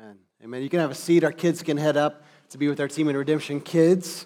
Amen. Amen. You can have a seat. Our kids can head up to be with our team in Redemption Kids.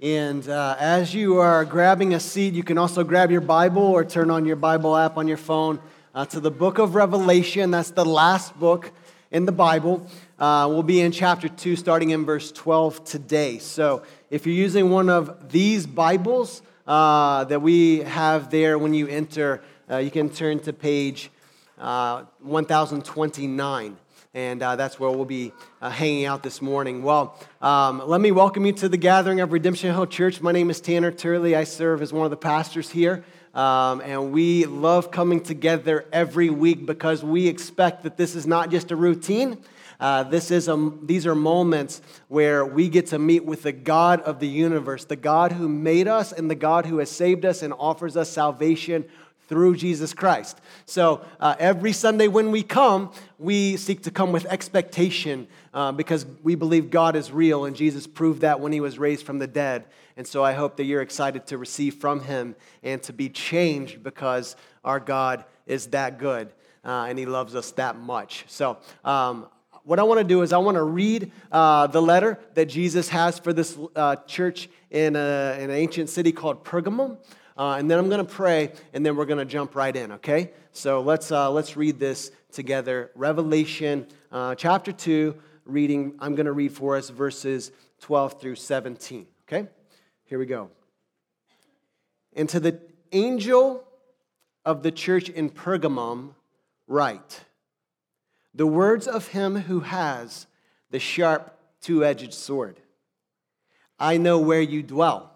And uh, as you are grabbing a seat, you can also grab your Bible or turn on your Bible app on your phone uh, to the book of Revelation. That's the last book in the Bible. Uh, we'll be in chapter 2, starting in verse 12 today. So if you're using one of these Bibles uh, that we have there when you enter, uh, you can turn to page uh, 1029 and uh, that's where we'll be uh, hanging out this morning. Well, um, let me welcome you to the gathering of Redemption Hill Church. My name is Tanner Turley. I serve as one of the pastors here. Um, and we love coming together every week because we expect that this is not just a routine. Uh, this is a, these are moments where we get to meet with the God of the universe, the God who made us and the God who has saved us and offers us salvation through Jesus Christ. So uh, every Sunday when we come, we seek to come with expectation uh, because we believe God is real and Jesus proved that when he was raised from the dead. And so I hope that you're excited to receive from him and to be changed because our God is that good uh, and he loves us that much. So, um, what I want to do is I want to read uh, the letter that Jesus has for this uh, church in, a, in an ancient city called Pergamum. Uh, and then I'm going to pray, and then we're going to jump right in, okay? So let's, uh, let's read this together. Revelation uh, chapter 2, reading, I'm going to read for us verses 12 through 17, okay? Here we go. And to the angel of the church in Pergamum, write the words of him who has the sharp two edged sword. I know where you dwell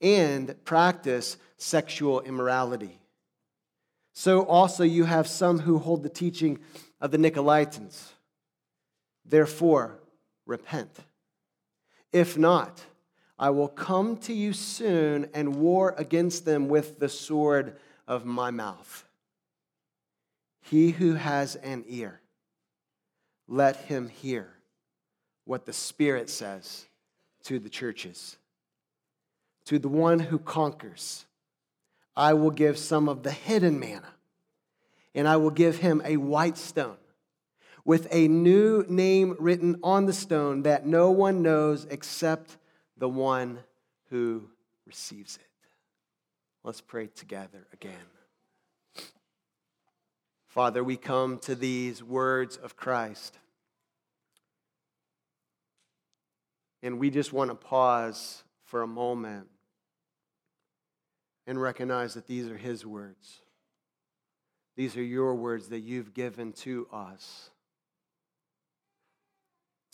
and practice sexual immorality. So also you have some who hold the teaching of the Nicolaitans. Therefore, repent. If not, I will come to you soon and war against them with the sword of my mouth. He who has an ear, let him hear what the Spirit says to the churches. To the one who conquers, I will give some of the hidden manna, and I will give him a white stone with a new name written on the stone that no one knows except the one who receives it. Let's pray together again. Father, we come to these words of Christ. And we just want to pause for a moment and recognize that these are His words. These are your words that you've given to us.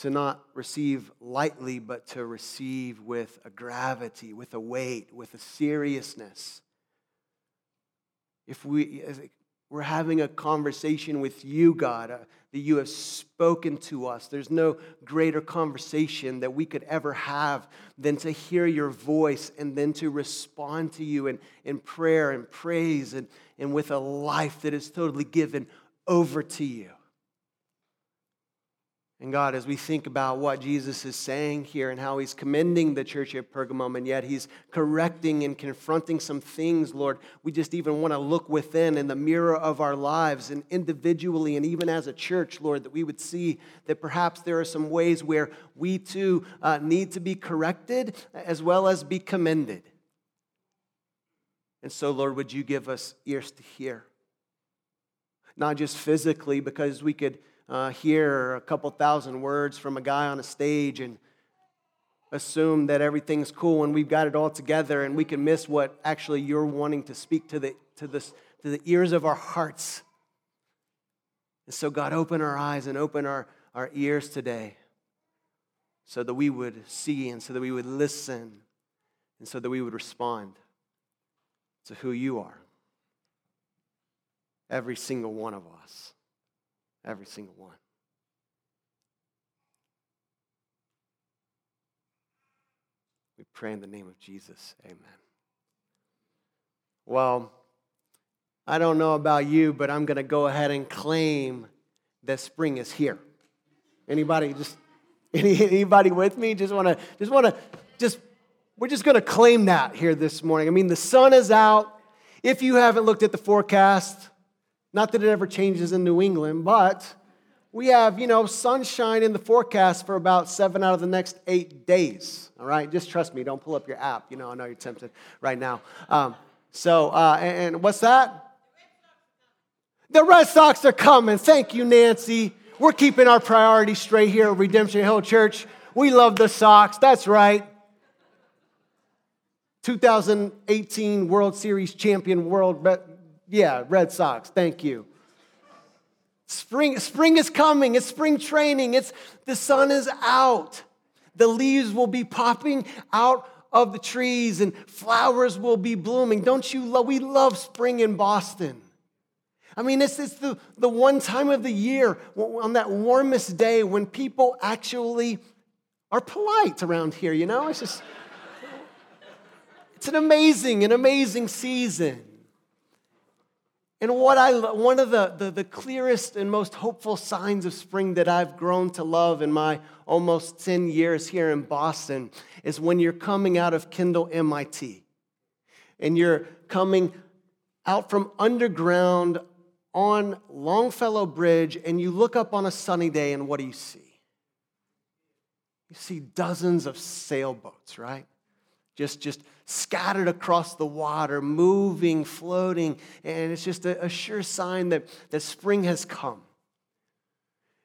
To not receive lightly, but to receive with a gravity, with a weight, with a seriousness. If we, we're having a conversation with you, God, uh, that you have spoken to us. There's no greater conversation that we could ever have than to hear your voice and then to respond to you in, in prayer and praise and, and with a life that is totally given over to you. And God, as we think about what Jesus is saying here and how he's commending the church at Pergamum, and yet he's correcting and confronting some things, Lord, we just even want to look within in the mirror of our lives and individually and even as a church, Lord, that we would see that perhaps there are some ways where we too uh, need to be corrected as well as be commended. And so, Lord, would you give us ears to hear? Not just physically, because we could uh, hear a couple thousand words from a guy on a stage and assume that everything's cool and we've got it all together and we can miss what actually you're wanting to speak to the, to the, to the ears of our hearts. And so, God, open our eyes and open our, our ears today so that we would see and so that we would listen and so that we would respond to who you are. Every single one of us. Every single one. We pray in the name of Jesus. Amen. Well, I don't know about you, but I'm going to go ahead and claim that spring is here. Anybody just any, anybody with me just want to just want to just we're just going to claim that here this morning. I mean, the sun is out. If you haven't looked at the forecast, not that it ever changes in New England, but we have, you know, sunshine in the forecast for about seven out of the next eight days. All right, just trust me. Don't pull up your app. You know, I know you're tempted right now. Um, so, uh, and, and what's that? The Red Sox are coming. Thank you, Nancy. We're keeping our priorities straight here at Redemption Hill Church. We love the Sox. That's right. 2018 World Series champion, world, yeah, Red Sox. Thank you. Spring, spring is coming. It's spring training. It's the sun is out. The leaves will be popping out of the trees and flowers will be blooming. Don't you love? We love spring in Boston. I mean, it's, is the, the one time of the year on that warmest day when people actually are polite around here, you know? It's just, it's an amazing, an amazing season. And what I, one of the, the, the, clearest and most hopeful signs of spring that I've grown to love in my almost 10 years here in Boston is when you're coming out of Kendall MIT and you're coming out from underground on Longfellow Bridge and you look up on a sunny day, and what do you see? You see dozens of sailboats, right? Just, just scattered across the water, moving, floating, and it's just a, a sure sign that, that spring has come.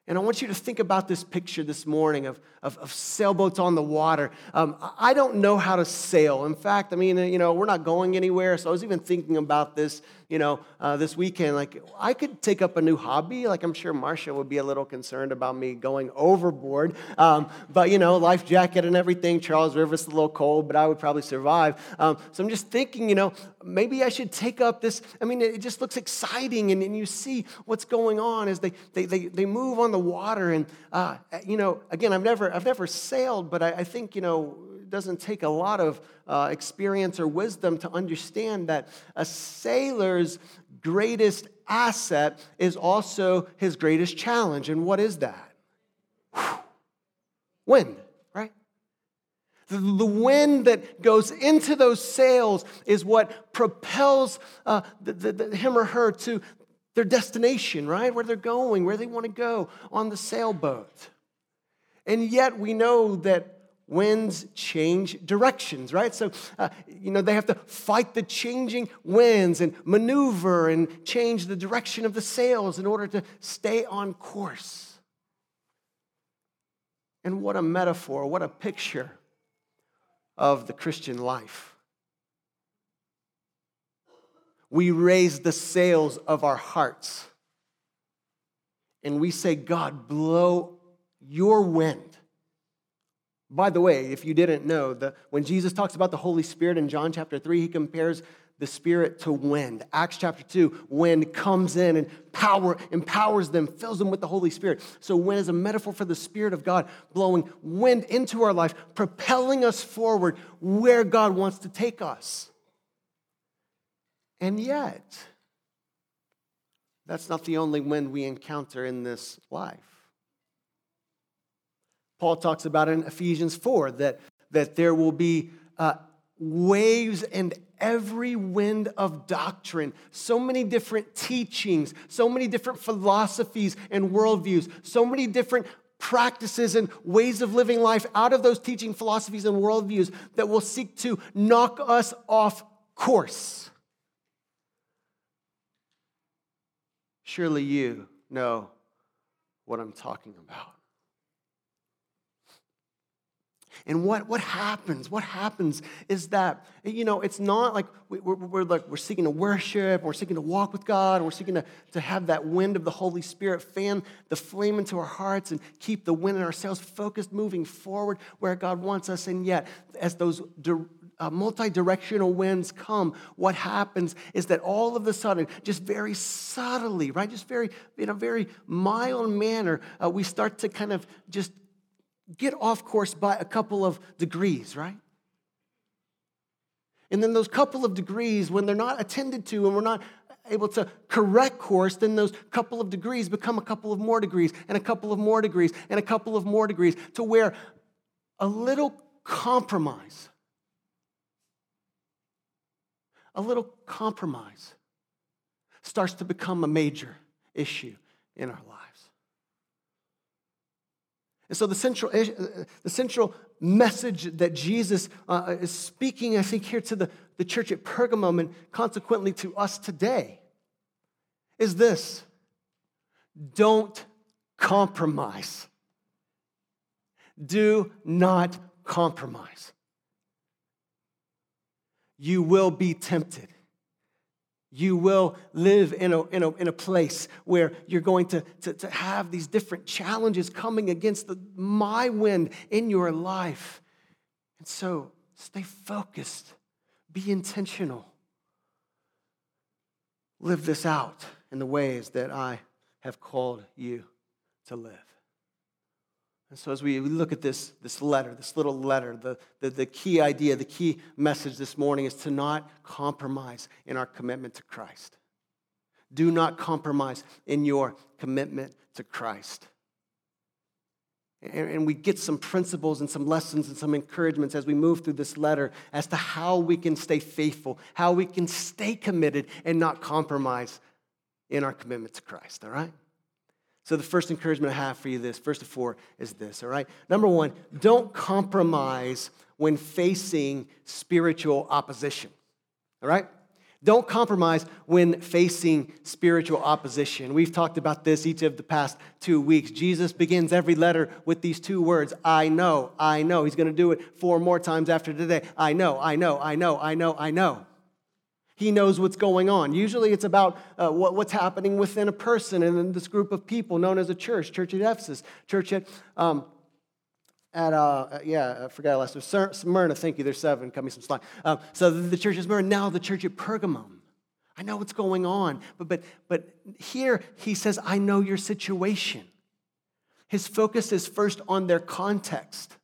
And I want you to think about this picture this morning of, of, of sailboats on the water. Um, I don't know how to sail. In fact, I mean, you know, we're not going anywhere. So I was even thinking about this, you know, uh, this weekend. Like, I could take up a new hobby. Like, I'm sure Marcia would be a little concerned about me going overboard. Um, but, you know, life jacket and everything. Charles River's a little cold, but I would probably survive. Um, so I'm just thinking, you know, maybe I should take up this. I mean, it just looks exciting. And, and you see what's going on as they, they, they, they move on the water. And, uh, you know, again, I've never, I've never sailed, but I, I think, you know, doesn't take a lot of uh, experience or wisdom to understand that a sailor's greatest asset is also his greatest challenge. And what is that? Wind, right? The, the wind that goes into those sails is what propels uh, the, the, the, him or her to their destination, right? Where they're going, where they want to go on the sailboat. And yet we know that winds change directions, right? So, uh, you know, they have to fight the changing winds and maneuver and change the direction of the sails in order to stay on course. And what a metaphor, what a picture of the Christian life. we raise the sails of our hearts and we say, God, blow your wind. By the way, if you didn't know, the, when Jesus talks about the Holy Spirit in John chapter 3, he compares the Spirit to wind. Acts chapter 2, wind comes in and power empowers them, fills them with the Holy Spirit. So, wind is a metaphor for the Spirit of God blowing wind into our life, propelling us forward where God wants to take us. And yet, that's not the only wind we encounter in this life. Paul talks about in Ephesians 4 that, that there will be uh, waves and every wind of doctrine, so many different teachings, so many different philosophies and worldviews, so many different practices and ways of living life out of those teaching philosophies and worldviews that will seek to knock us off course. Surely you know what I'm talking about. And what, what happens? What happens is that, you know, it's not like we, are we're, like we're seeking to worship, we're seeking to walk with God, we're seeking to, to have that wind of the Holy Spirit fan the flame into our hearts and keep the wind in our sails focused, moving forward where God wants us. And yet, as those uh, multi directional winds come, what happens is that all of a sudden, just very subtly, right, just very, in a very mild manner, uh, we start to kind of just get off course by a couple of degrees, right? And then those couple of degrees, when they're not attended to and we're not able to correct course, then those couple of degrees become a couple of more degrees and a couple of more degrees and a couple of more degrees to where a little compromise, a little compromise starts to become a major issue in our lives. And so the central, the central message that Jesus uh, is speaking, I think, here to the, the church at Pergamum and consequently to us today is this don't compromise. Do not compromise. You will be tempted. You will live in a, in a, in a place where you're going to, to, to have these different challenges coming against the, my wind in your life. And so stay focused, be intentional, live this out in the ways that I have called you to live. And so, as we look at this, this letter, this little letter, the, the, the, key idea, the key message this morning is to not compromise in our commitment to Christ. Do not compromise in your commitment to Christ. And, and we get some principles and some lessons and some encouragements as we move through this letter as to how we can stay faithful, how we can stay committed and not compromise in our commitment to Christ, all right? So, the first encouragement I have for you this, first of four, is this, all right? Number one, don't compromise when facing spiritual opposition, all right? Don't compromise when facing spiritual opposition. We've talked about this each of the past two weeks. Jesus begins every letter with these two words I know, I know. He's going to do it four more times after today. I know, I know, I know, I know, I know. He knows what's going on. Usually it's about uh, what, what's happening within a person and in this group of people known as a church, church at Ephesus, church at, um, at uh, yeah, I forgot last name, Smyrna, thank you, there's seven, cut me some slack. Um, so the, the church at Smyrna, now the church at Pergamum. I know what's going on, but, but, but here he says, I know your situation. His focus is first on their context.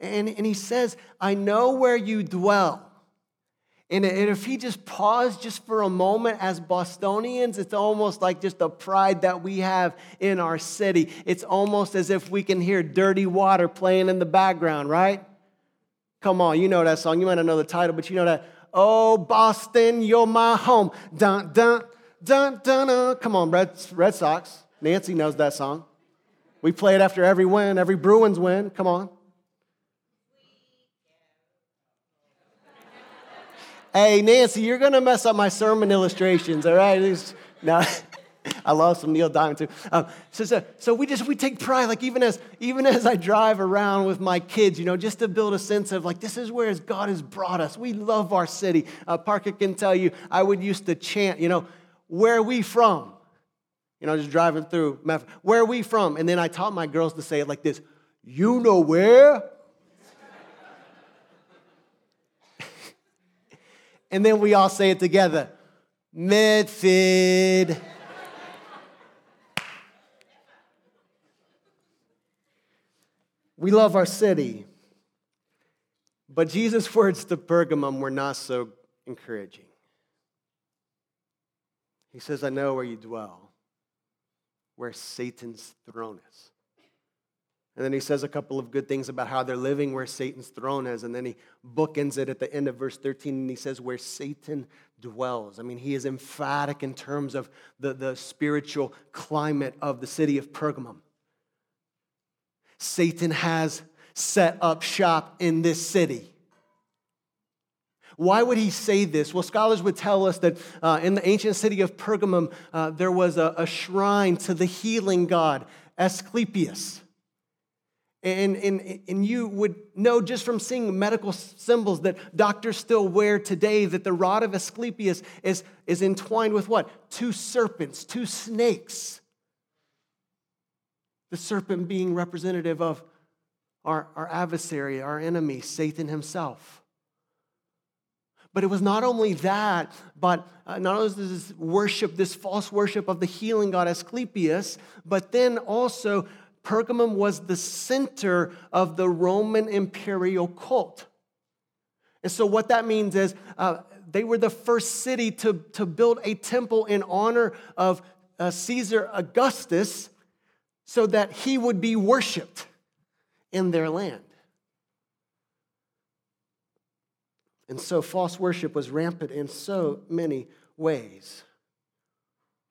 And, and he says, I know where you dwell. And if he just paused just for a moment as Bostonians, it's almost like just the pride that we have in our city. It's almost as if we can hear dirty water playing in the background, right? Come on, you know that song. You might not know the title, but you know that. Oh, Boston, you're my home. Dun, dun, dun, dun, dun. Come on, Red, Red Sox. Nancy knows that song. We play it after every win, every Bruins win. Come on. Hey, Nancy, you're going to mess up my sermon illustrations, all right? Now, I love some Neil Diamond too. Um, so, so, so, we just we take pride, like even as even as I drive around with my kids, you know, just to build a sense of like this is where God has brought us. We love our city. Uh, Parker can tell you, I would used to chant, you know, where are we from? You know, just driving through. Where are we from? And then I taught my girls to say it like this: You know where? And then we all say it together Medford. we love our city. But Jesus' words to Pergamum were not so encouraging. He says, I know where you dwell, where Satan's throne is. And then he says a couple of good things about how they're living where Satan's throne is. And then he bookends it at the end of verse 13 and he says, Where Satan dwells. I mean, he is emphatic in terms of the, the spiritual climate of the city of Pergamum. Satan has set up shop in this city. Why would he say this? Well, scholars would tell us that uh, in the ancient city of Pergamum, uh, there was a, a shrine to the healing god, Asclepius. And, and, and you would know just from seeing medical symbols that doctors still wear today that the rod of Asclepius is, is entwined with what? Two serpents, two snakes. The serpent being representative of our, our adversary, our enemy, Satan himself. But it was not only that, but uh, not only this worship, this false worship of the healing god Asclepius, but then also Pergamum was the center of the Roman imperial cult. And so, what that means is uh, they were the first city to, to build a temple in honor of uh, Caesar Augustus so that he would be worshiped in their land. And so, false worship was rampant in so many ways.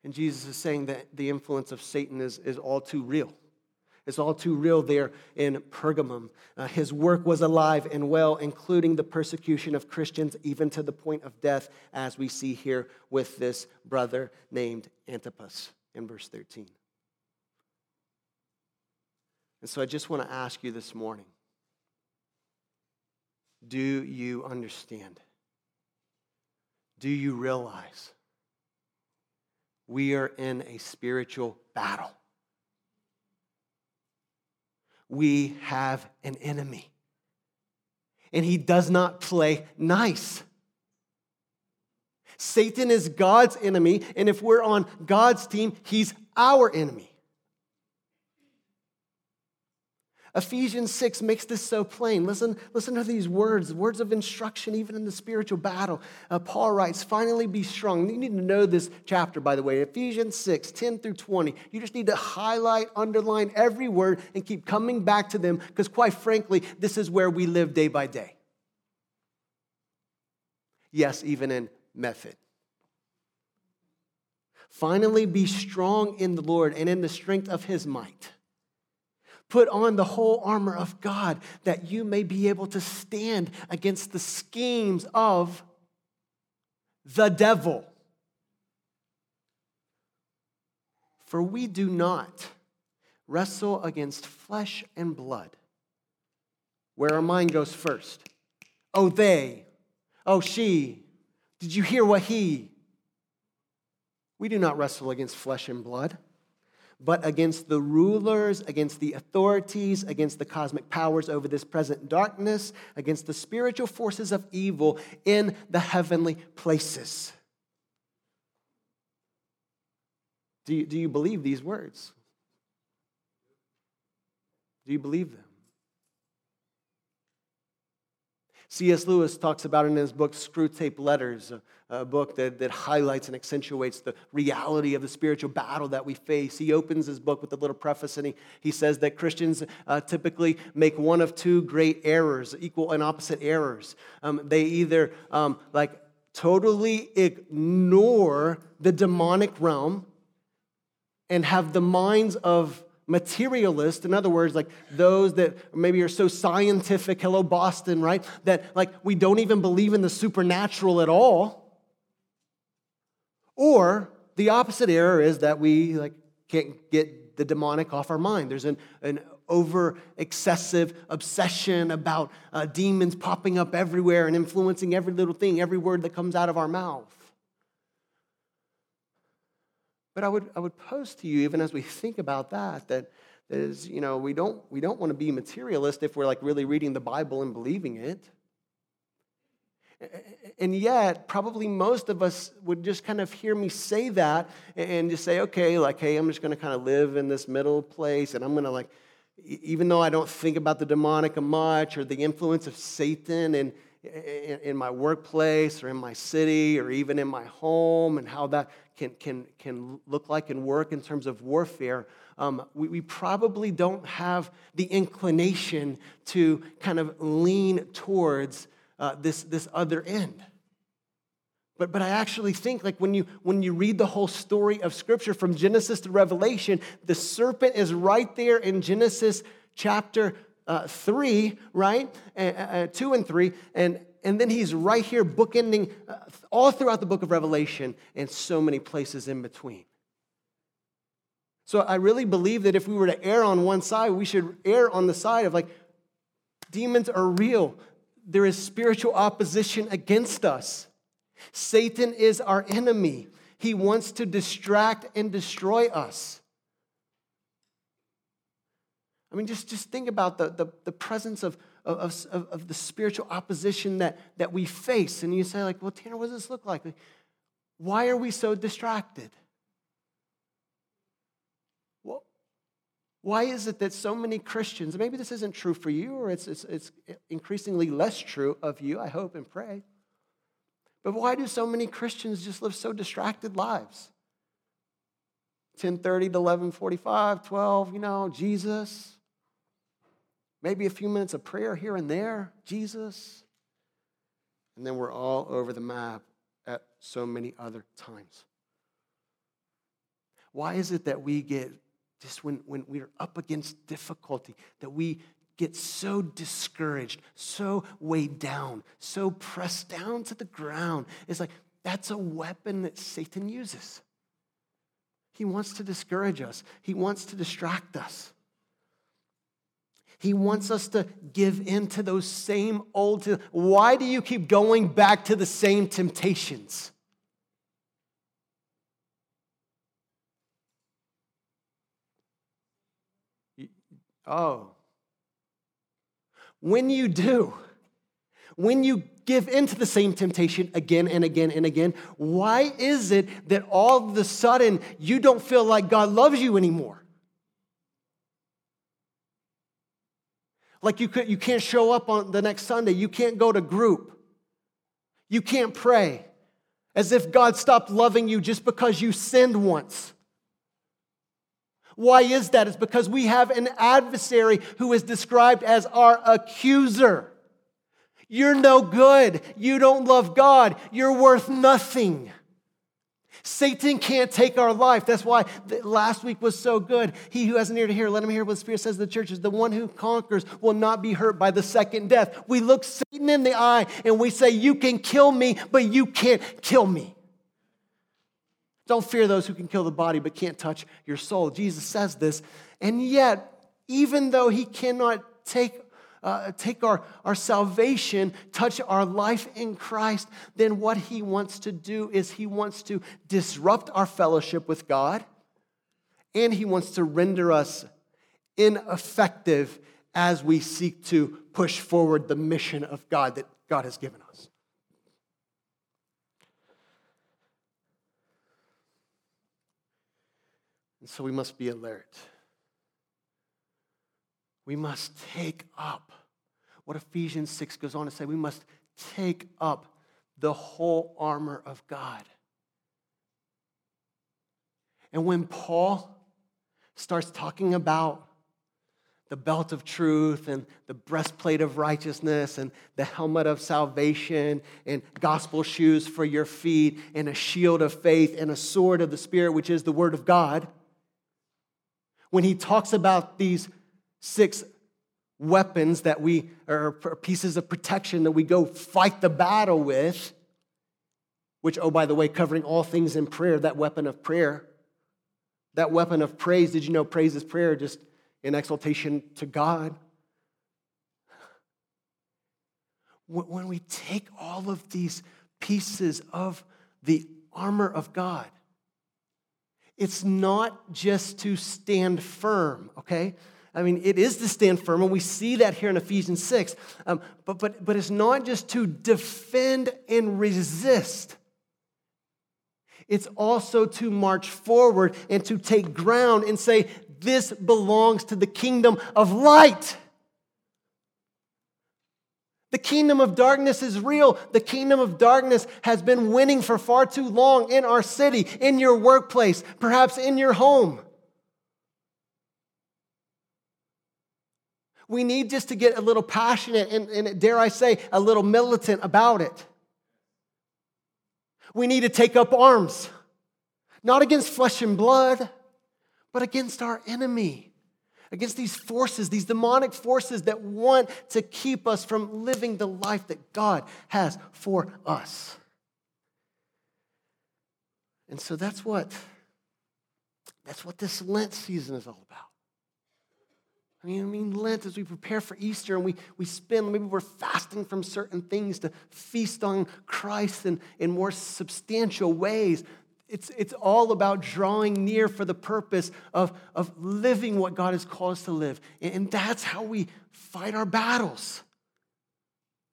And Jesus is saying that the influence of Satan is, is all too real. It's all too real there in Pergamum. Uh, his work was alive and well, including the persecution of Christians, even to the point of death, as we see here with this brother named Antipas in verse 13. And so I just want to ask you this morning do you understand? Do you realize we are in a spiritual battle? We have an enemy. And he does not play nice. Satan is God's enemy, and if we're on God's team, he's our enemy. Ephesians 6 makes this so plain. Listen, listen to these words, words of instruction, even in the spiritual battle. Uh, Paul writes, Finally be strong. You need to know this chapter, by the way. Ephesians 6, 10 through 20. You just need to highlight, underline every word, and keep coming back to them, because quite frankly, this is where we live day by day. Yes, even in Medford. Finally be strong in the Lord and in the strength of his might. Put on the whole armor of God that you may be able to stand against the schemes of the devil. For we do not wrestle against flesh and blood, where our mind goes first. Oh, they. Oh, she. Did you hear what he? We do not wrestle against flesh and blood but against the rulers, against the authorities, against the cosmic powers over this present darkness, against the spiritual forces of evil in the heavenly places. Do you, do you believe these words? Do you believe them? C.S. Lewis talks about it in his book, Screwtape Letters, a, a, book that, that highlights and accentuates the reality of the spiritual battle that we face. He opens his book with a little preface and he, he says that Christians uh, typically make one of two great errors, equal and opposite errors. Um, they either um, like totally ignore the demonic realm and have the minds of materialist in other words like those that maybe are so scientific hello boston right? That like we don't even believe in the supernatural at all. Or the opposite error is that we like can't get the demonic off our mind. There's an, an over excessive obsession about uh, demons popping up everywhere and influencing every little thing every word that comes out of our mouth but I would, I would pose to you, even as we think about that, that, that is, you know, we don't, we don't want to be materialist if we're like really reading the Bible and believing it. And yet, probably most of us would just kind of hear me say that and just say, okay, like, hey, I'm just going to kind of live in this middle place and I'm going to like, even though I don't think about the demonic much or the influence of Satan and in my workplace or in my city or even in my home and how that can, can, can look like and work in terms of warfare, um, we, we probably don't have the inclination to kind of lean towards uh, this, this other end. But, but I actually think like when you when you read the whole story of scripture from Genesis to Revelation, the serpent is right there in Genesis chapter uh, 3, right? Uh, uh, 2 and 3. And, and then he's right here bookending uh, all throughout the book of Revelation and so many places in between. So I really believe that if we were to err on one side, we should err on the side of like, demons are real. There is spiritual opposition against us. Satan is our enemy. He wants to distract and destroy us. I mean, just, just think about the, the, the presence of, of, of, of, the spiritual opposition that, that we face. And you say, like, well, Tanner, what does this look like? Why are we so distracted? Well, Why is it that so many Christians, maybe this isn't true for you, or it's, it's, it's increasingly less true of you, I hope and pray. But why do so many Christians just live so distracted lives? 10:30 to 11:45, 12, you know, Jesus. Maybe a few minutes of prayer here and there, Jesus. And then we're all over the map at so many other times. Why is it that we get just when, when we're up against difficulty, that we get so discouraged, so weighed down, so pressed down to the ground? It's like that's a weapon that Satan uses. He wants to discourage us, he wants to distract us. He wants us to give in to those same old. Why do you keep going back to the same temptations? Oh. When you do, when you give into the same temptation again and again and again, why is it that all of a sudden you don't feel like God loves you anymore? Like you, could, you can't show up on the next Sunday, you can't go to group, you can't pray, as if God stopped loving you just because you sinned once. Why is that? It's because we have an adversary who is described as our accuser. You're no good. You don't love God. You're worth nothing. Satan can't take our life. That's why last week was so good. He who has an ear to hear, let him hear what the Spirit says to the churches. The one who conquers will not be hurt by the second death. We look Satan in the eye and we say, You can kill me, but you can't kill me. Don't fear those who can kill the body but can't touch your soul. Jesus says this. And yet, even though he cannot take uh, take our, our salvation, touch our life in Christ, then what he wants to do is he wants to disrupt our fellowship with God and he wants to render us ineffective as we seek to push forward the mission of God that God has given us. And so we must be alert. We must take up what Ephesians 6 goes on to say. We must take up the whole armor of God. And when Paul starts talking about the belt of truth and the breastplate of righteousness and the helmet of salvation and gospel shoes for your feet and a shield of faith and a sword of the Spirit, which is the word of God, when he talks about these six weapons that we, or pieces of protection that we go fight the battle with, which, oh, by the way, covering all things in prayer, that weapon of prayer, that weapon of praise. Did you know praise is prayer just in exaltation to God? When we take all of these pieces of the armor of God, it's not just to stand firm, okay? I mean, it is to stand firm, and we see that here in Ephesians 6. Um, but, but, but it's not just to defend and resist, it's also to march forward and to take ground and say, This belongs to the kingdom of light. The kingdom of darkness is real. The kingdom of darkness has been winning for far too long in our city, in your workplace, perhaps in your home. We need just to get a little passionate and, and, dare I say, a little militant about it. We need to take up arms, not against flesh and blood, but against our enemy, against these forces, these demonic forces that want to keep us from living the life that God has for us. And so that's what that's what this Lent season is all about. I mean, I mean, Lent, as we prepare for Easter and we, we spend, maybe we're fasting from certain things to feast on Christ in, in more substantial ways. It's, it's all about drawing near for the purpose of, of living what God has called us to live. And that's how we fight our battles.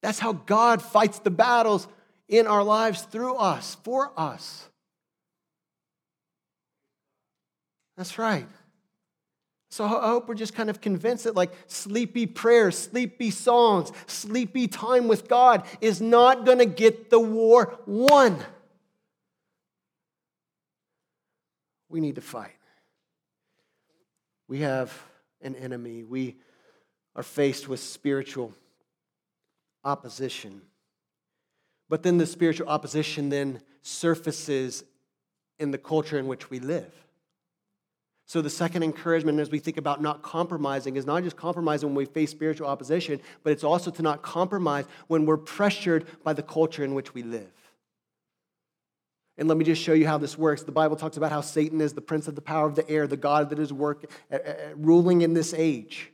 That's how God fights the battles in our lives through us, for us. That's right. So I hope we're just kind of convinced that like sleepy prayers, sleepy songs, sleepy time with God is not going to get the war won. We need to fight. We have an enemy. We are faced with spiritual opposition. But then the spiritual opposition then surfaces in the culture in which we live. So, the second encouragement as we think about not compromising is not just compromising when we face spiritual opposition, but it's also to not compromise when we're pressured by the culture in which we live. And let me just show you how this works. The Bible talks about how Satan is the prince of the power of the air, the God that is work, uh, uh, ruling in this age.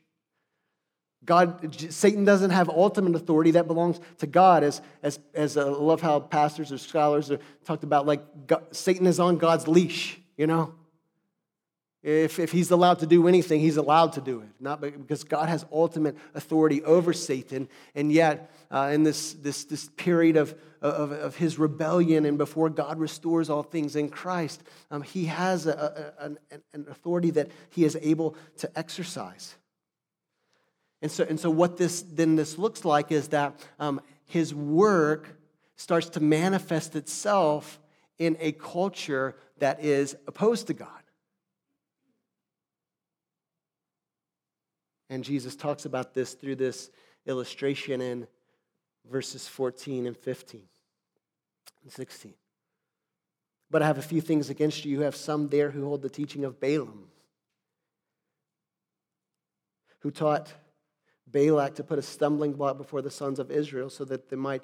God, Satan doesn't have ultimate authority that belongs to God. As, as, as uh, I love how pastors or scholars are talked about, like God, Satan is on God's leash, you know? If, if he's allowed to do anything, he's allowed to do it. Not because God has ultimate authority over Satan. And yet, uh, in this, this, this period of, of, of, his rebellion and before God restores all things in Christ, um, he has a, a, an, an authority that he is able to exercise. And so, and so what this then this looks like is that um, his work starts to manifest itself in a culture that is opposed to God. And Jesus talks about this through this illustration in verses 14 and 15 and 16. But I have a few things against you. You have some there who hold the teaching of Balaam, who taught Balak to put a stumbling block before the sons of Israel so that they might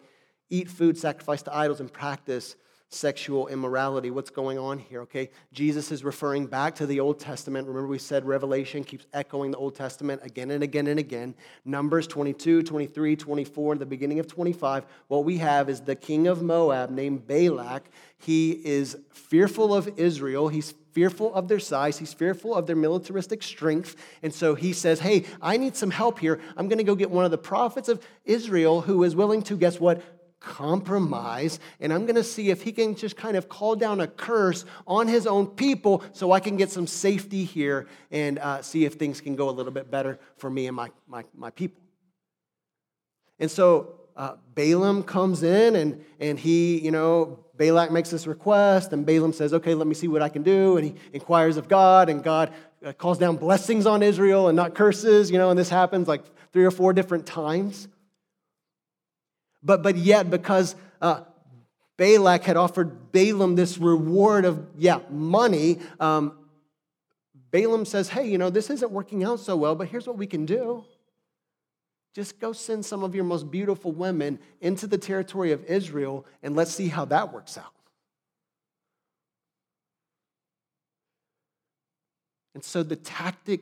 eat food sacrificed to idols and practice sexual immorality. What's going on here, okay? Jesus is referring back to the Old Testament. Remember, we said Revelation keeps echoing the Old Testament again and again and again. Numbers 22, 23, 24, the beginning of 25. What we have is the king of Moab named Balak. He is fearful of Israel. He's fearful of their size. He's fearful of their militaristic strength. And so he says, Hey, I need some help here. I'm going to go get one of the prophets of Israel who is willing to, guess what? Compromise, and I'm going to see if he can just kind of call down a curse on his own people so I can get some safety here and uh, see if things can go a little bit better for me and my, my, my people. And so uh, Balaam comes in and, and he, you know, Balak makes this request, and Balaam says, Okay, let me see what I can do. And he inquires of God, and God uh, calls down blessings on Israel and not curses, you know, and this happens like three or four different times. But, but yet, because uh, Balak had offered Balaam this reward of, yeah, money, um, Balaam says, hey, you know, this isn't working out so well, but here's what we can do. Just go send some of your most beautiful women into the territory of Israel and let's see how that works out. And so the tactic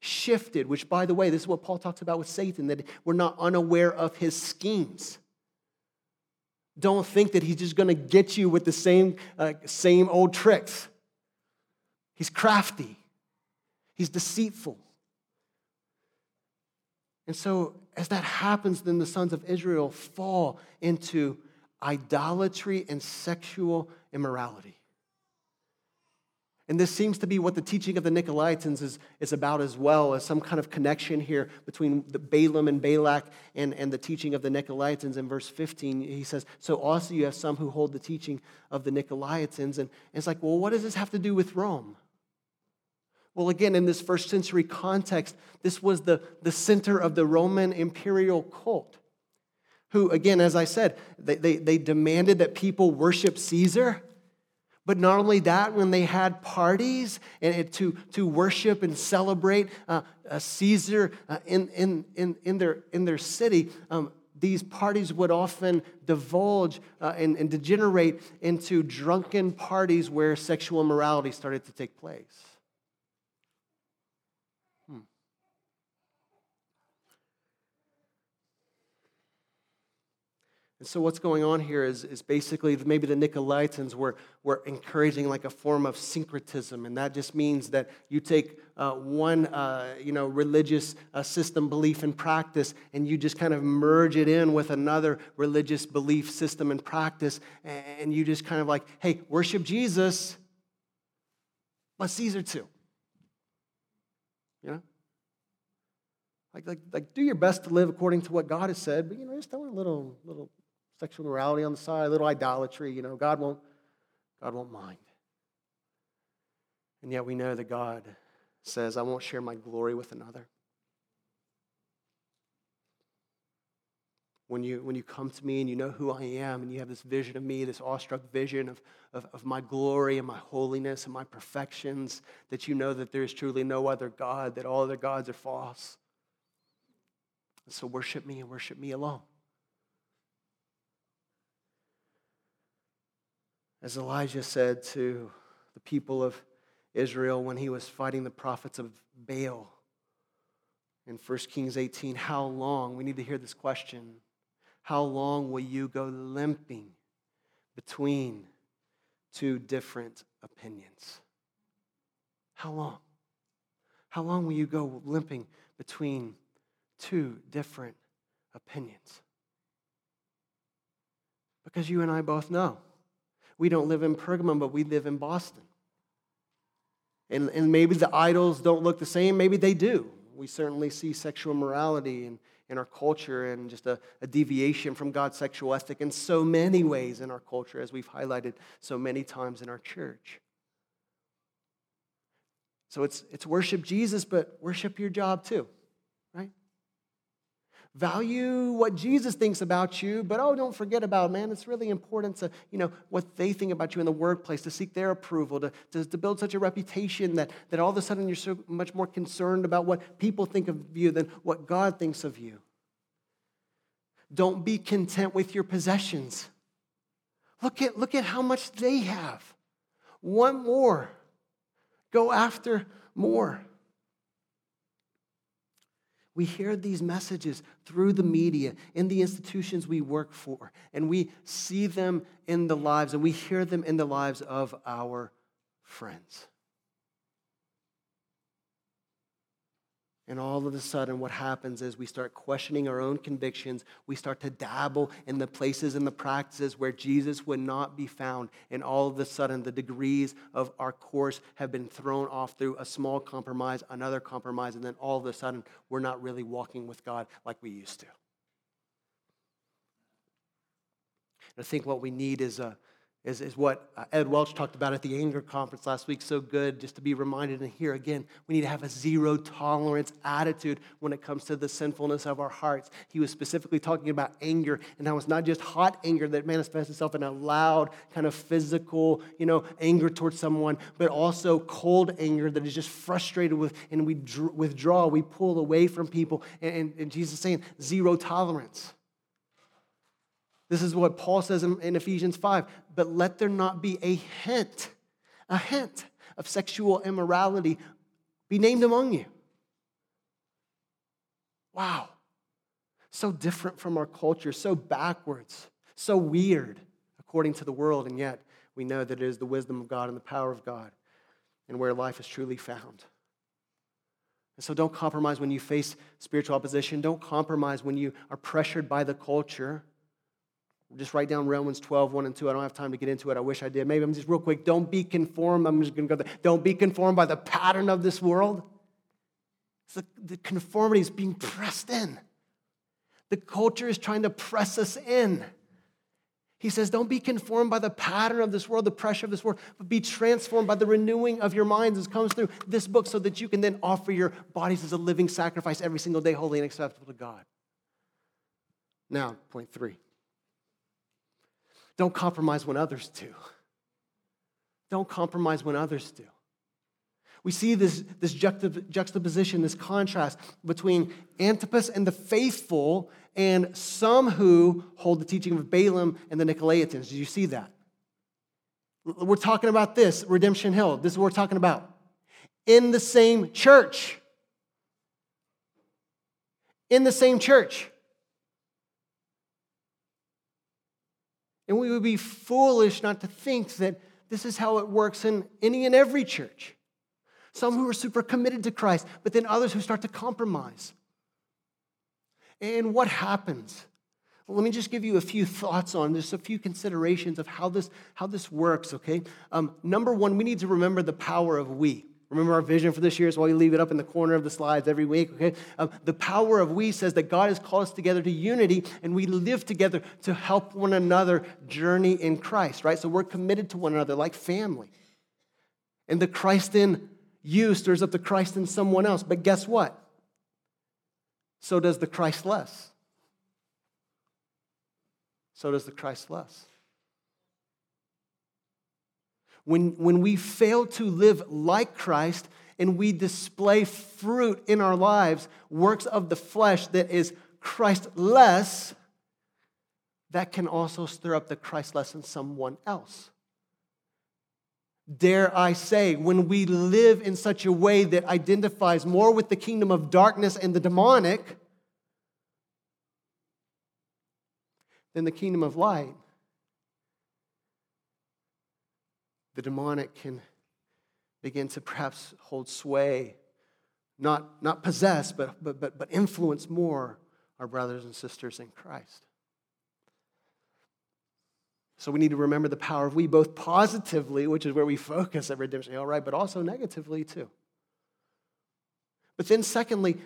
shifted, which, by the way, this is what Paul talks about with Satan, that we're not unaware of his schemes. Don't think that he's just going to get you with the same, uh, same old tricks. He's crafty, he's deceitful. And so, as that happens, then the sons of Israel fall into idolatry and sexual immorality. And this seems to be what the teaching of the Nicolaitans is, is about as well, as some kind of connection here between the Balaam and Balak and, and the teaching of the Nicolaitans. In verse 15, he says, So also you have some who hold the teaching of the Nicolaitans. And it's like, well, what does this have to do with Rome? Well, again, in this first century context, this was the, the center of the Roman imperial cult. Who, again, as I said, they, they, they demanded that people worship Caesar but not only that, when they had parties and to, to worship and celebrate uh, uh, Caesar uh, in, in, in, in, their, in their city, um, these parties would often divulge uh, and, and degenerate into drunken parties where sexual immorality started to take place. So what's going on here is, is basically maybe the Nicolaitans were, were encouraging like a form of syncretism, and that just means that you take uh, one uh, you know, religious uh, system, belief, and practice, and you just kind of merge it in with another religious belief, system, and practice, and you just kind of like, hey, worship Jesus, but Caesar too. you know? Like, like, like do your best to live according to what God has said, but, you know, just throw a little, little sexual morality on the side, a little idolatry, you know, God won't, God won't mind. And yet we know that God says, I won't share my glory with another. When you, when you come to me and you know who I am and you have this vision of me, this awestruck vision of, of, of my glory and my holiness and my perfections, that you know that there is truly no other God, that all other gods are false. so worship me and worship me alone. As Elijah said to the people of Israel when he was fighting the prophets of Baal in 1 Kings 18, how long? We need to hear this question. How long will you go limping between two different opinions? How long? How long will you go limping between two different opinions? Because you and I both know we don't live in Pergamum, but we live in Boston. And, and maybe the idols don't look the same, maybe they do. We certainly see sexual morality in, in our culture and just a, a deviation from God's sexual ethic in so many ways in our culture, as we've highlighted so many times in our church. So it's, it's worship Jesus, but worship your job too. Value what Jesus thinks about you, but oh, don't forget about, man, it's really important to, you know, what they think about you in the workplace, to seek their approval, to, to, to build such a reputation that, that all of a sudden you're so much more concerned about what people think of you than what God thinks of you. Don't be content with your possessions. Look at, look at how much they have. One more. Go after more. We hear these messages through the media, in the institutions we work for, and we see them in the lives, and we hear them in the lives of our friends. And all of a sudden, what happens is we start questioning our own convictions. We start to dabble in the places and the practices where Jesus would not be found. And all of a sudden, the degrees of our course have been thrown off through a small compromise, another compromise, and then all of a sudden, we're not really walking with God like we used to. I think what we need is a is, is what uh, Ed Welch talked about at the anger conference last week. So good just to be reminded. And here again, we need to have a zero tolerance attitude when it comes to the sinfulness of our hearts. He was specifically talking about anger, and how it's not just hot anger that manifests itself in a loud, kind of physical, you know, anger towards someone, but also cold anger that is just frustrated with, and we withdraw, we pull away from people. And, and, and Jesus is saying zero tolerance. This is what Paul says in, in, Ephesians 5. But let there not be a hint, a hint of sexual immorality be named among you. Wow. So different from our culture, so backwards, so weird according to the world, and yet we know that it is the wisdom of God and the power of God and where life is truly found. And so don't compromise when you face spiritual opposition. Don't compromise when you are pressured by the culture. Just write down Romans 12, 1 and 2. I don't have time to get into it. I wish I did. Maybe I'm just real quick. Don't be conformed. I'm just going to go there. Don't be conformed by the pattern of this world. The, the conformity is being pressed in. The culture is trying to press us in. He says, Don't be conformed by the pattern of this world, the pressure of this world, but be transformed by the renewing of your minds as comes through this book so that you can then offer your bodies as a living sacrifice every single day, holy and acceptable to God. Now, point three. Don't compromise when others do. Don't compromise when others do. We see this, this juxtaposition, this contrast between Antipas and the faithful and some who hold the teaching of Balaam and the Nicolaitans. Do you see that? We're talking about this, Redemption Hill. This is what we're talking about. In the same church. In the same church. And we would be foolish not to think that this is how it works in any and every church. Some who are super committed to Christ, but then others who start to compromise. And what happens? Well, let me just give you a few thoughts on this, a few considerations of how this, how this works, okay? Um, number one, we need to remember the power of we. Remember our vision for this year is why we leave it up in the corner of the slides every week, okay? Um, the power of we says that God has called us together to unity and we live together to help one another journey in Christ, right? So we're committed to one another like family. And the Christ in you stirs up the Christ in someone else. But guess what? So does the Christless. So does the Christless. When, when we fail to live like Christ and we display fruit in our lives, works of the flesh that is Christless, that can also stir up the Christless in someone else. Dare I say, when we live in such a way that identifies more with the kingdom of darkness and the demonic than the kingdom of light, the demonic can begin to perhaps hold sway, not, not possess, but, but, but, but influence more our brothers and sisters in Christ. So we need to remember the power of we, both positively, which is where we focus at redemption, all right, but also negatively too. But then, secondly,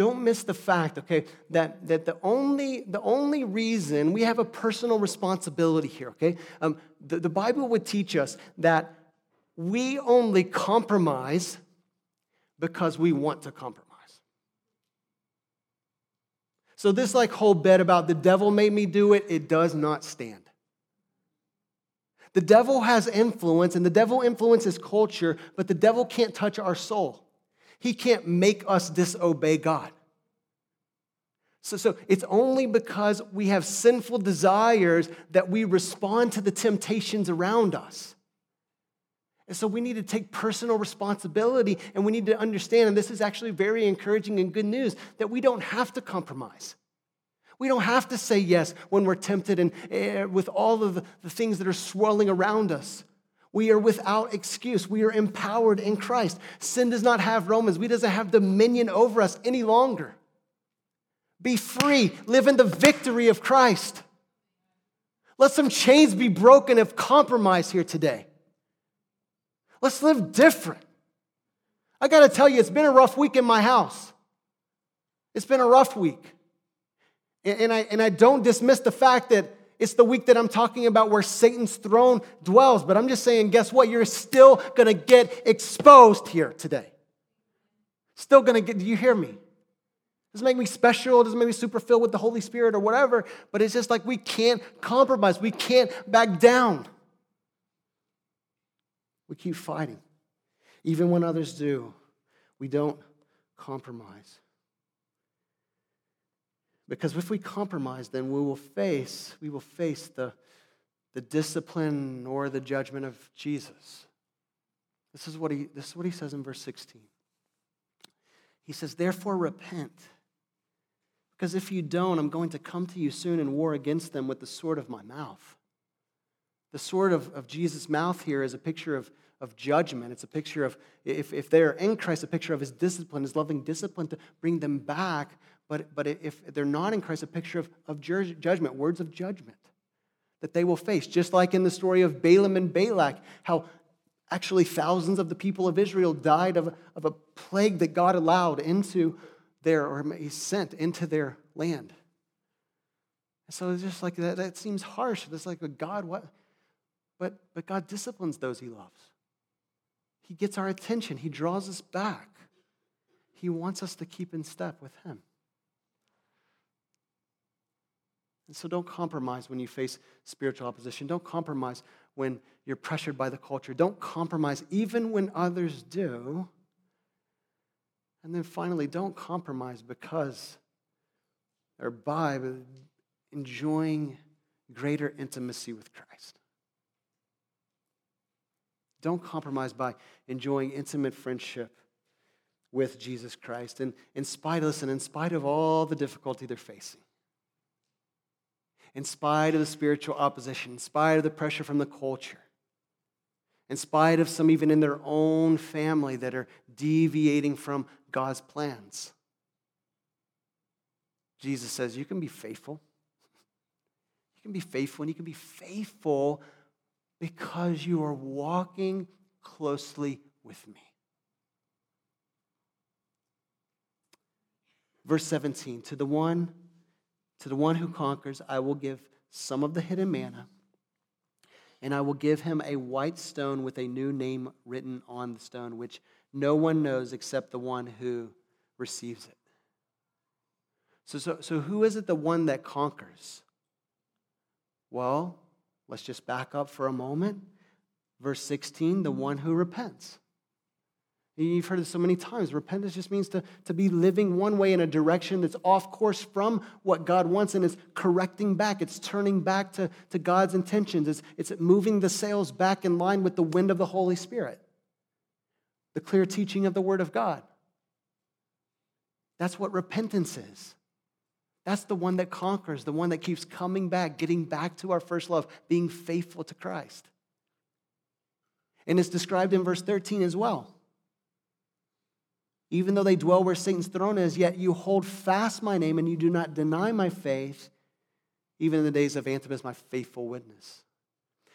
don't miss the fact, okay, that, that the, only, the only reason we have a personal responsibility here, okay? Um, the, the Bible would teach us that we only compromise because we want to compromise. So, this like whole bet about the devil made me do it, it does not stand. The devil has influence, and the devil influences culture, but the devil can't touch our soul. He can't make us disobey God. So, so it's only because we have sinful desires that we respond to the temptations around us. And so we need to take personal responsibility and we need to understand, and this is actually very encouraging and good news, that we don't have to compromise. We don't have to say yes when we're tempted and uh, with all of the, the things that are swirling around us. We are without excuse. We are empowered in Christ. Sin does not have Romans. We doesn't have dominion over us any longer. Be free. Live in the victory of Christ. Let some chains be broken of compromise here today. Let's live different. I got to tell you, it's been a rough week in my house. It's been a rough week. And I, and I don't dismiss the fact that it's the week that I'm talking about where Satan's throne dwells. But I'm just saying, guess what? You're still going to get exposed here today. Still going to get, do you hear me? doesn't make me special, doesn't make me super filled with the Holy Spirit or whatever, but it's just like we can't compromise. We can't back down. We keep fighting. Even when others do, we don't compromise. Because if we compromise, then we will face, we will face the, the discipline or the judgment of Jesus. This is what he, this is what he says in verse 16. He says, Therefore, repent. Because if you don't, I'm going to come to you soon and war against them with the sword of my mouth. The sword of, of Jesus' mouth here is a picture of, of judgment. It's a picture of, if, if they're in Christ, a picture of his discipline, his loving discipline to bring them back. But, but if they're not in Christ, a picture of, of judgment, words of judgment that they will face. Just like in the story of Balaam and Balak, how actually thousands of the people of Israel died of, of a plague that God allowed into their, or he sent into their land. So it's just like that, that seems harsh. It's like, God, what? But, but God disciplines those he loves. He gets our attention, He draws us back. He wants us to keep in step with Him. And so don't compromise when you face spiritual opposition. Don't compromise when you're pressured by the culture. Don't compromise even when others do. And then finally, don't compromise because or by enjoying greater intimacy with Christ. Don't compromise by enjoying intimate friendship with Jesus Christ. And in spite of, listen, in spite of all the difficulty they're facing, in spite of the spiritual opposition, in spite of the pressure from the culture, in spite of some even in their own family that are deviating from God's plans. Jesus says, You can be faithful. You can be faithful, and you can be faithful because you are walking closely with me. Verse 17 To the one to the one who conquers, I will give some of the hidden manna, and I will give him a white stone with a new name written on the stone, which no one knows except the one who receives it. So, so, so who is it the one that conquers? Well, let's just back up for a moment. Verse 16, the one who repents. You've heard it so many times. Repentance just means to, to be living one way in a direction that's off course from what God wants, and it's correcting back. It's turning back to, to God's intentions. It's, it's moving the sails back in line with the wind of the Holy Spirit, the clear teaching of the Word of God. That's what repentance is. That's the one that conquers, the one that keeps coming back, getting back to our first love, being faithful to Christ. And it's described in verse 13 as well. Even though they dwell where Satan's throne is, yet you hold fast my name and you do not deny my faith, even in the days of Antipas, my faithful witness.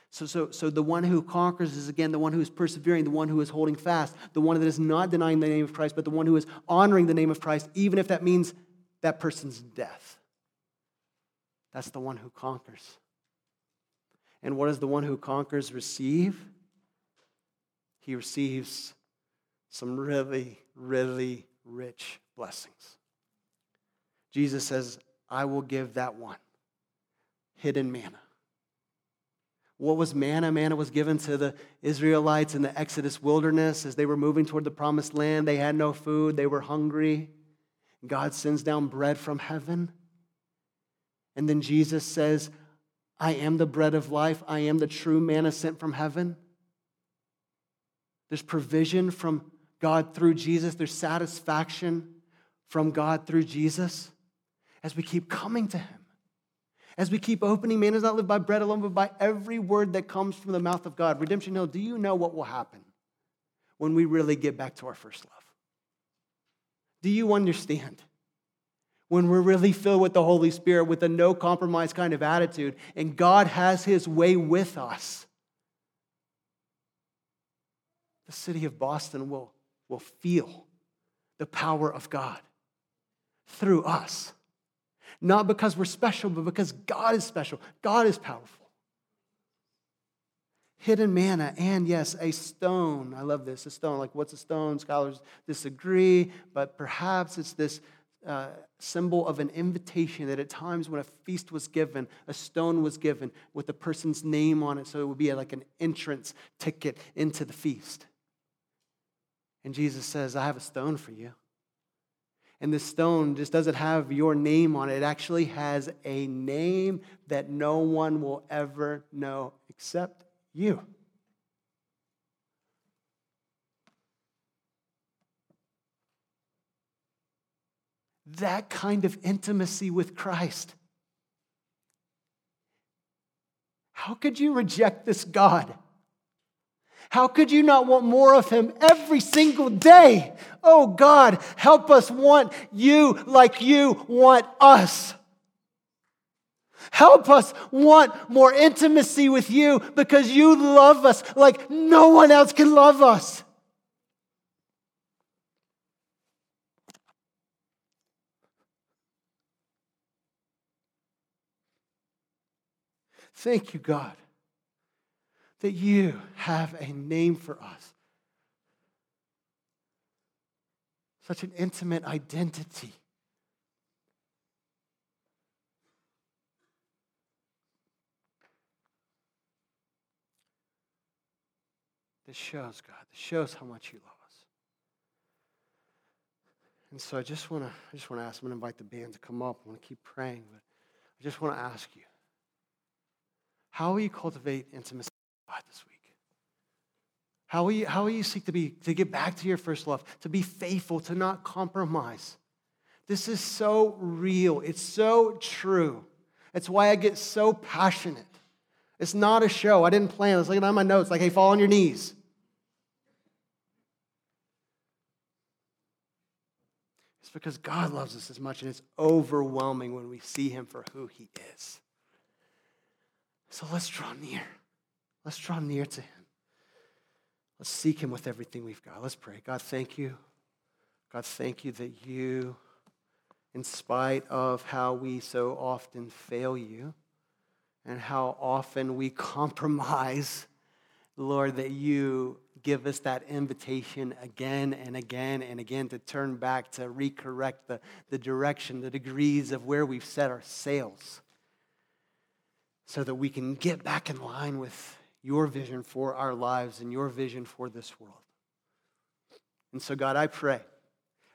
So, so, so the one who conquers is again the one who is persevering, the one who is holding fast, the one that is not denying the name of Christ, but the one who is honoring the name of Christ, even if that means that person's death. That's the one who conquers. And what does the one who conquers receive? He receives some really, really rich blessings. Jesus says, I will give that one hidden manna. What was manna? Manna was given to the Israelites in the Exodus wilderness as they were moving toward the promised land. They had no food, they were hungry. God sends down bread from heaven. And then Jesus says, I am the bread of life, I am the true manna sent from heaven. There's provision from God through Jesus, there's satisfaction from God through Jesus as we keep coming to Him. As we keep opening, man does not live by bread alone, but by every word that comes from the mouth of God. Redemption Hill, do you know what will happen when we really get back to our first love? Do you understand? When we're really filled with the Holy Spirit, with a no compromise kind of attitude, and God has His way with us, the city of Boston will will feel the power of God through us. Not because we're special, but because God is special. God is powerful. Hidden manna, and yes, a stone. I love this. A stone. Like, what's a stone? Scholars disagree, but perhaps it's this uh, symbol of an invitation that at times when a feast was given, a stone was given with a person's name on it, so it would be like an entrance ticket into the feast. And Jesus says, I have a stone for you. And this stone just doesn't have your name on it. It actually has a name that no one will ever know except you. That kind of intimacy with Christ. How could you reject this God? How could you not want more of Him every single day? Oh God, help us want you like you want us. Help us want more intimacy with you because you love us like no one else can love us. Thank you, God that you have a name for us. Such an intimate identity. This shows, God, this shows how much you love us. And so I just want to I just want to ask, I'm going to invite the band to come up. I want to keep praying, but I just want to ask you, how will you cultivate intimacy? How will you, how will you seek to, be, to get back to your first love, to be faithful, to not compromise? This is so real. It's so true. It's why I get so passionate. It's not a show. I didn't plan. I was looking at my notes, like, hey, fall on your knees. It's because God loves us as much, and it's overwhelming when we see Him for who He is. So let's draw near. Let's draw near to him. Let's seek him with everything we've got. Let's pray. God, thank you. God, thank you that you in spite of how we so often fail you and how often we compromise, Lord, that you give us that invitation again and again and again to turn back, to recorrect the, the direction, the degrees of where we've set our sails, so that we can get back in line with your vision for our lives and your vision for this world. And so, God, I pray,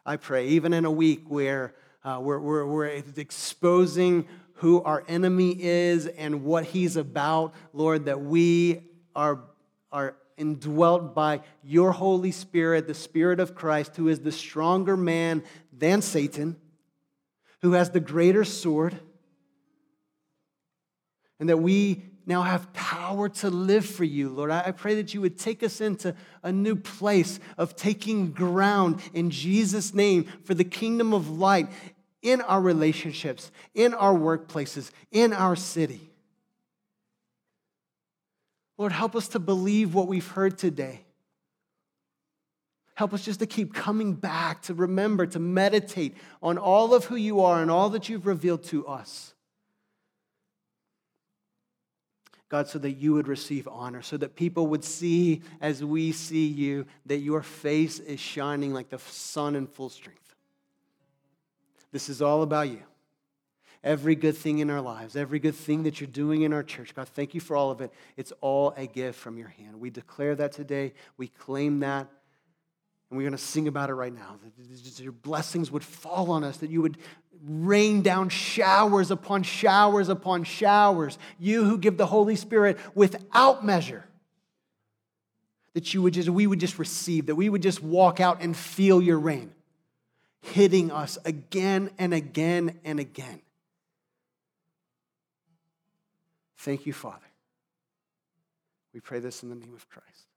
I pray, even in a week where uh, we're, we're, we're exposing who our enemy is and what he's about, Lord, that we are, are indwelt by your Holy Spirit, the Spirit of Christ, who is the stronger man than Satan, who has the greater sword, and that we now have power to live for you, Lord. I pray that you would take us into a new place of taking ground in Jesus' name for the kingdom of light in our relationships, in our workplaces, in our city. Lord, help us to believe what we've heard today. Help us just to keep coming back, to remember, to meditate on all of who you are and all that you've revealed to us. God, so that you would receive honor, so that people would see as we see you that your face is shining like the sun in full strength. This is all about you every good thing in our lives, every good thing that you're doing in our church. God, thank you for all of it. It's all a gift from your hand. We declare that today. We claim that. And we're going to sing about it right now. That your blessings would fall on us, that you would rain down showers upon showers upon showers. You who give the Holy Spirit without measure. That you would just, we would just receive, that we would just walk out and feel your rain hitting us again and again and again. Thank you, Father. We pray this in the name of Christ.